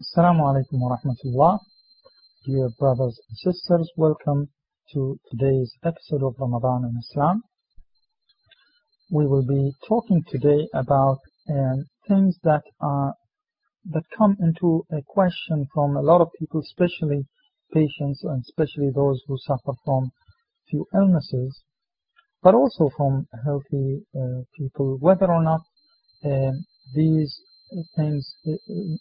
Assalamu alaikum wa rahmatullah. Dear brothers and sisters, welcome to today's episode of Ramadan in Islam. We will be talking today about um, things that are that come into a question from a lot of people, especially patients and especially those who suffer from few illnesses, but also from healthy uh, people, whether or not um, these things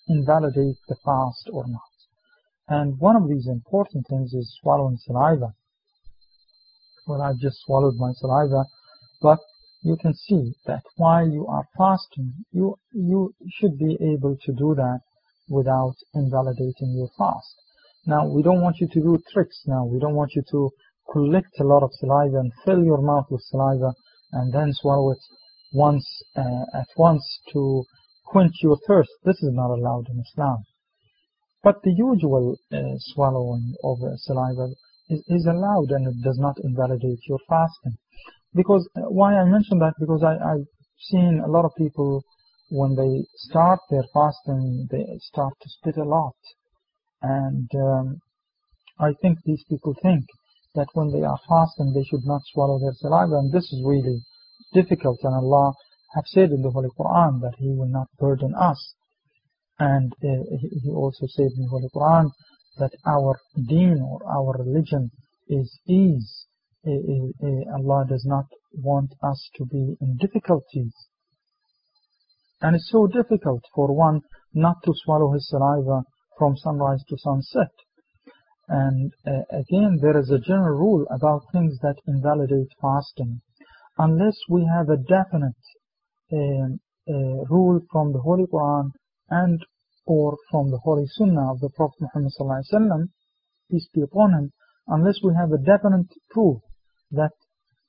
invalidate the fast or not. And one of these important things is swallowing saliva. Well, I've just swallowed my saliva, but you can see that while you are fasting, you, you should be able to do that without invalidating your fast. Now, we don't want you to do tricks now. We don't want you to collect a lot of saliva and fill your mouth with saliva and then swallow it once uh, at once to quench your thirst. This is not allowed in Islam. But the usual uh, swallowing of saliva is, is, allowed and it does not invalidate your fasting. Because uh, why I mention that because I, I've seen a lot of people when they start their fasting they start to spit a lot and um, I think these people think that when they are fasting they should not swallow their saliva and this is really difficult and Allah have said in the Holy Quran that He will not burden us. And uh, He also said in the Holy Quran that our deen or our religion is ease. Uh, uh, Allah does not want us to be in difficulties. And it's so difficult for one not to swallow his saliva from sunrise to sunset. And uh, again, there is a general rule about things that invalidate fasting. Unless we have a definite a rule from the Holy Quran and or from the Holy Sunnah of the Prophet Muhammad Wasallam, peace be upon him, unless we have a definite proof that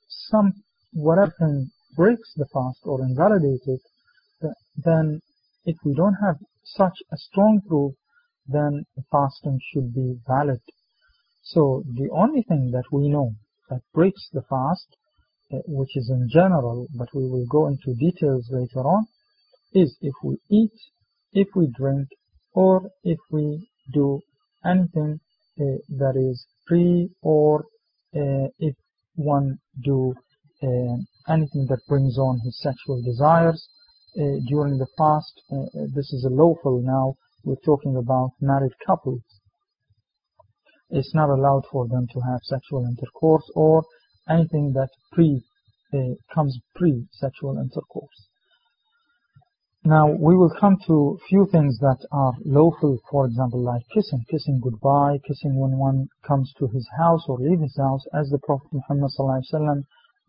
some whatever thing breaks the fast or invalidates it, then if we don't have such a strong proof, then the fasting should be valid. So the only thing that we know that breaks the fast uh, which is in general, but we will go into details later on, is if we eat, if we drink, or if we do anything uh, that is pre or uh, if one do uh, anything that brings on his sexual desires uh, during the fast. Uh, this is a lawful now. We're talking about married couples. It's not allowed for them to have sexual intercourse or anything that pre uh, comes pre-sexual intercourse. Now we will come to few things that are lawful, for example, like kissing, kissing goodbye, kissing when one comes to his house or leave his house, as the Prophet Muhammad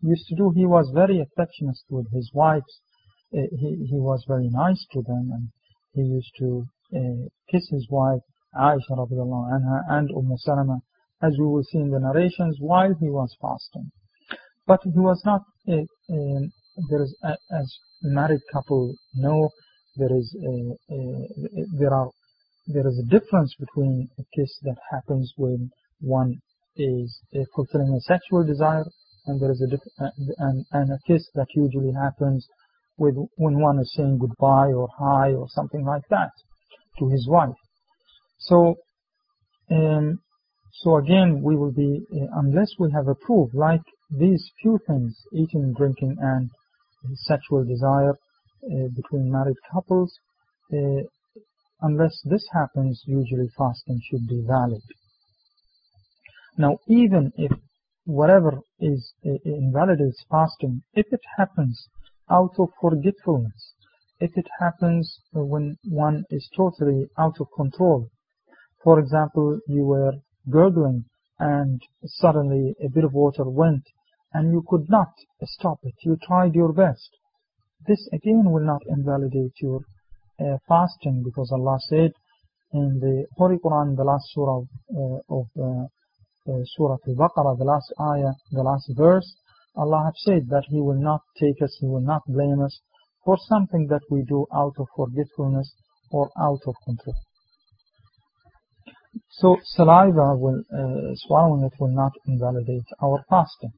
used to do. He was very affectionate with his wives. Uh, he, he was very nice to them, and he used to uh, kiss his wife Aisha radiallahu anha and Umm Salama, as we will see in the narrations, while he was fasting. But he was not, uh, um, there is, a, as married couple know, there is, a, a, there are, there is a difference between a kiss that happens when one is fulfilling a sexual desire, and there is a diff- and, and a kiss that usually happens with when one is saying goodbye or hi or something like that to his wife. So, um, so again, we will be uh, unless we have a proof, like these few things, eating, drinking, and sexual desire uh, between married couples, uh, unless this happens, usually fasting should be valid. Now, even if whatever is invalidates fasting, if it happens out of forgetfulness, if it happens when one is totally out of control, for example, you were gurgling and suddenly a bit of water went and you could not stop it. You tried your best. This again will not invalidate your uh, fasting because Allah said in the Holy Quran, the last surah of, uh, of uh, uh Surah Al-Baqarah, the last ayah, the last verse, Allah have said that He will not take us, He will not blame us for something that we do out of forgetfulness or out of control. So saliva will, uh, swallowing it will not invalidate our fasting.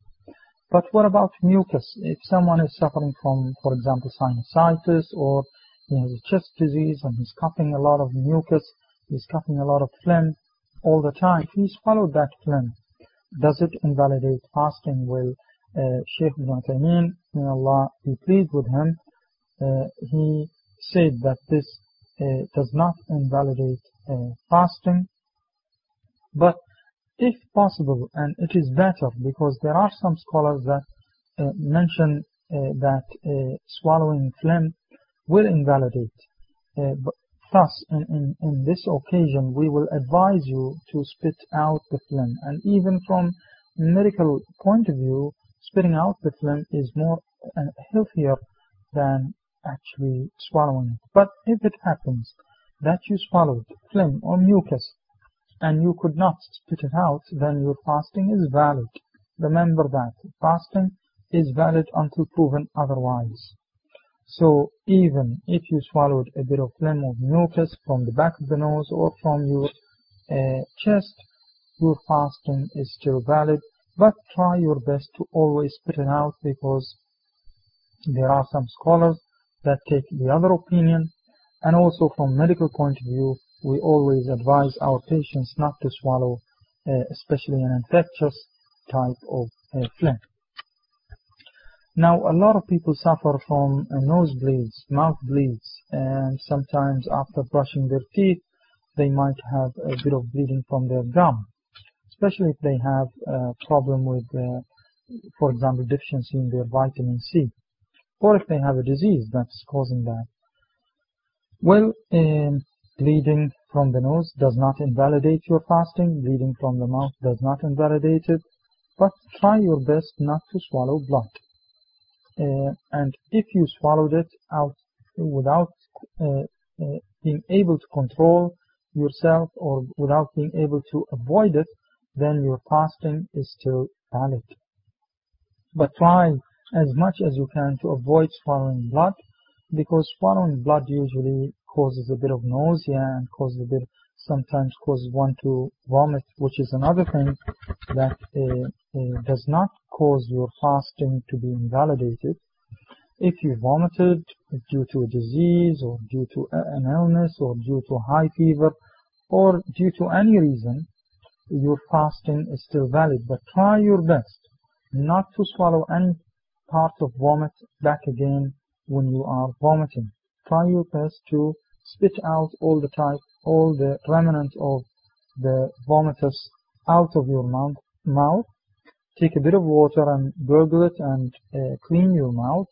But what about mucus? If someone is suffering from, for example, sinusitis or he has a chest disease and he's coughing a lot of mucus, he's coughing a lot of phlegm all the time. If he swallowed that phlegm, does it invalidate fasting? Well, uh, Sheikh Ibn Taymiyyah, may Allah be pleased with him, uh, he said that this uh, does not invalidate uh, fasting, but if possible, and it is better because there are some scholars that uh, mention uh, that swallowing phlegm will invalidate. but Thus, in, in, in this occasion, we will advise you to spit out the phlegm. And even from medical point of view, spitting out the phlegm is more uh, healthier than actually swallowing it. But if it happens that you swallowed phlegm or mucus and you could not spit it out, then your fasting is valid. Remember that fasting is valid until proven otherwise. So even if you swallowed a bit of phlegm or mucus from the back of the nose or from your uh, chest, your fasting is still valid, but try your best to always spit it out because there are some scholars that take the other opinion and also from medical point of view we always advise our patients not to swallow uh, especially an infectious type of uh, phlegm. Now, a lot of people suffer from uh, nosebleeds, mouth bleeds, and sometimes after brushing their teeth, they might have a bit of bleeding from their gum, especially if they have a problem with, uh, for example, deficiency in their vitamin C, or if they have a disease that's causing that. Well, um, bleeding from the nose does not invalidate your fasting, bleeding from the mouth does not invalidate it, but try your best not to swallow blood. Uh, and if you swallowed it out without uh, uh, being able to control yourself or without being able to avoid it, then your fasting is still valid. But try as much as you can to avoid swallowing blood because swallowing blood usually causes a bit of nausea and causes a bit sometimes causes one to vomit which is another thing that uh, uh, does not cause your fasting to be invalidated. If you vomited due to a disease or due to an illness or due to high fever or due to any reason, your fasting is still valid. But try your best not to swallow any part of vomit back again when you are vomiting. Try your best to spit out all the type, all the remnants of the vomitus out of your mouth, mouth take a bit of water and gurgle it and uh, clean your mouth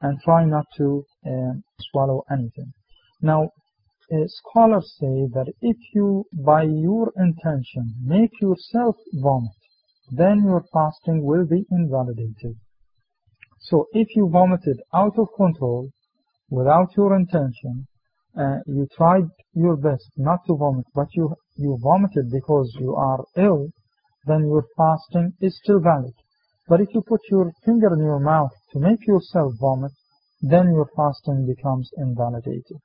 and try not to uh, swallow anything. Now, uh, scholars say that if you, by your intention, make yourself vomit, then your fasting will be invalidated. So if you vomited out of control, without your intention, uh, you tried your best not to vomit, but you, you vomited because you are ill, then your fasting is still valid. But if you put your finger in your mouth to make yourself vomit, then your fasting becomes invalidated.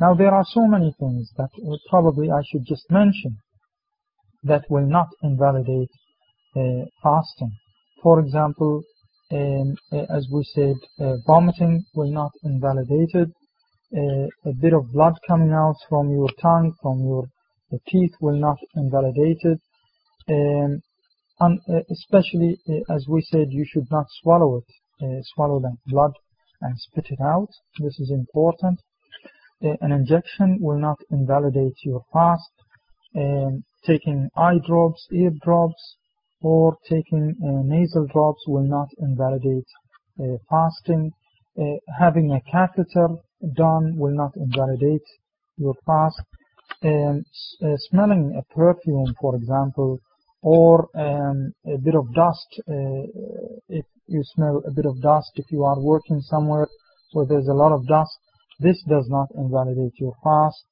Now there are so many things that probably I should just mention that will not invalidate uh, fasting. For example, um, uh, as we said, uh, vomiting will not invalidate it. Uh, a bit of blood coming out from your tongue, from your teeth will not invalidate it. Um, and uh, especially uh, as we said you should not swallow it. Uh, swallow the blood and spit it out. This is important. Uh, an injection will not invalidate your fast. Um, taking eye drops ear drops or taking uh, nasal drops will not invalidate uh, fasting. Having a catheter done will not invalidate your fast um, smelling a perfume for example or um, a bit of dust uh, if you smell a bit of dust if you are working somewhere where there's a lot of dust this does not invalidate your fast.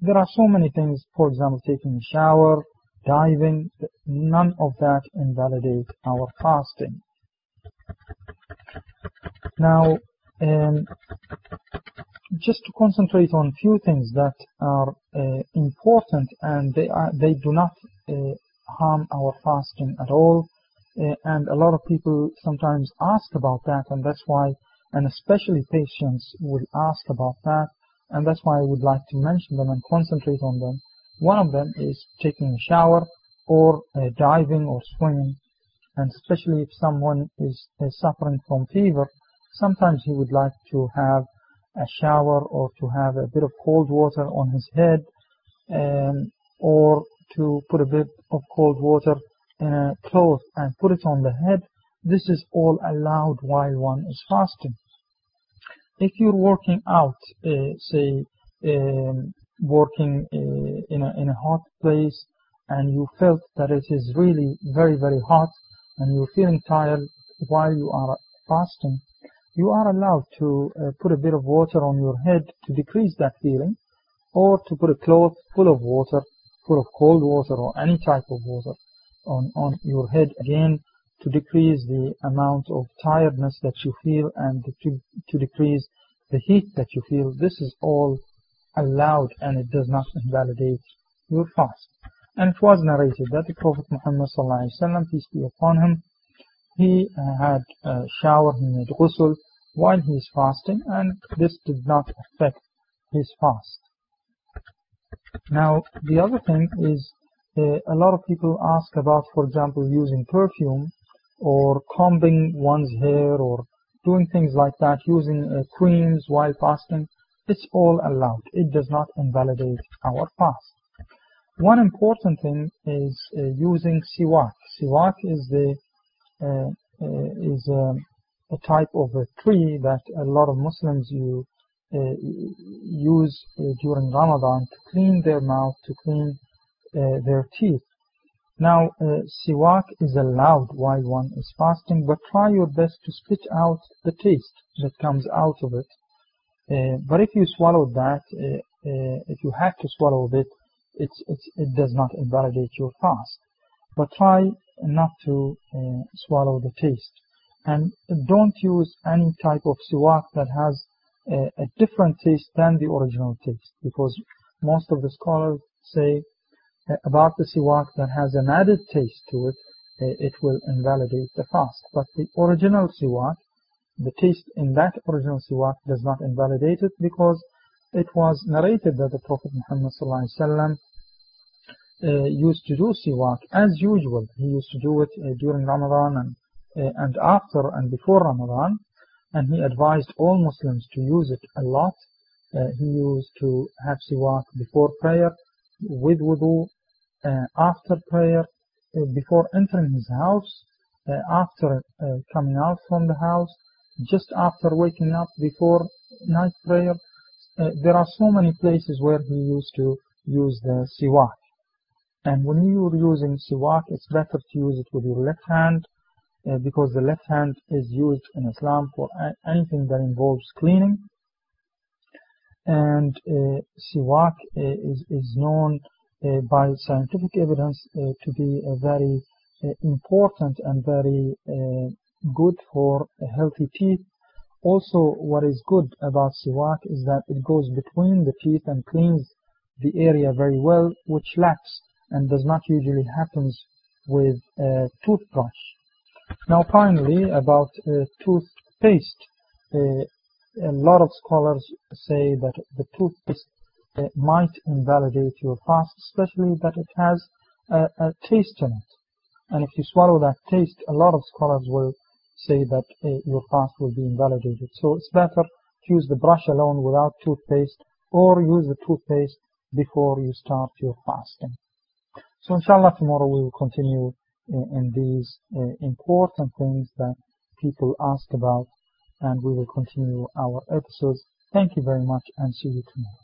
There are so many things for example taking a shower diving none of that invalidate our fasting. Now um, just to concentrate on few things that are uh, important and they are they do not uh, harm our fasting at all. Uh, and a lot of people sometimes ask about that, and that's why, and especially patients will ask about that, and that's why I would like to mention them and concentrate on them, One of them is taking a shower or uh, diving or swimming. And especially if someone is, is suffering from fever, sometimes he would like to have a shower or to have a bit of cold water on his head um, or to put a bit of cold water in a cloth and put it on the head. This is all allowed while one is fasting. If you're working out, uh, say, um, working uh, in, a, in a hot place and you felt that it is really very, very hot and you're feeling tired while you are fasting, you are allowed to uh, put a bit of water on your head to decrease that feeling or to put a cloth full of water, full of cold water or any type of water on, on your head again to decrease the amount of tiredness that you feel and to, to decrease the heat that you feel. This is all allowed and it does not invalidate your fast. And it was narrated that the Prophet Muhammad peace be upon him, he uh, had a shower, he made ghusl while he is fasting and this did not affect his fast. Now the other thing is uh, a lot of people ask about for example using perfume or combing one's hair or doing things like that, using uh, creams while fasting. It's all allowed. It does not invalidate our fast. One important thing is uh, using siwak. Siwak is the uh, uh is a, a, type of a tree that a lot of Muslims you, uh, use uh, during Ramadan to clean their mouth, to clean their teeth. Now, uh, siwak is allowed while one is fasting, but try your best to spit out the taste that comes out of it. Uh, but if you swallow that, uh, uh if you have to swallow it, it's, it's, it does not invalidate your fast. But try not to uh, swallow the taste. And don't use any type of siwak that has a, a different taste than the original taste, because most of the scholars say about the siwak that has an added taste to it, uh, it will invalidate the fast. But the original siwak, the taste in that original siwak does not invalidate it because it was narrated that the Prophet Muhammad ﷺ, uh, used to do siwak as usual. He used to do it uh, during Ramadan and, uh, and after and before Ramadan. And he advised all Muslims to use it a lot. Uh, he used to have siwak before prayer with wudu, uh, after prayer, uh, before entering his house, uh, after coming out from the house, just after waking up, before night prayer. there are so many places where he used to use the siwak. And when you're using siwak, it's better to use it with your left hand uh, because the left hand is used in Islam for anything that involves cleaning and uh, siwak uh, is, is known uh, by scientific evidence to be very important and very good for healthy teeth. Also, what is good about siwak is that it goes between the teeth and cleans the area very well, which lacks and does not usually happens with a toothbrush. Now finally, about uh, toothpaste. Uh, a lot of scholars say that the toothpaste uh, might invalidate your fast, especially that it has a, a, taste in it. And if you swallow that taste, a lot of scholars will say that uh, your fast will be invalidated. So it's better to use the brush alone without toothpaste or use the toothpaste before you start your fasting. So inshallah tomorrow we will continue in, these uh, important things that people ask about and we will continue our episodes. Thank you very much and see you tomorrow.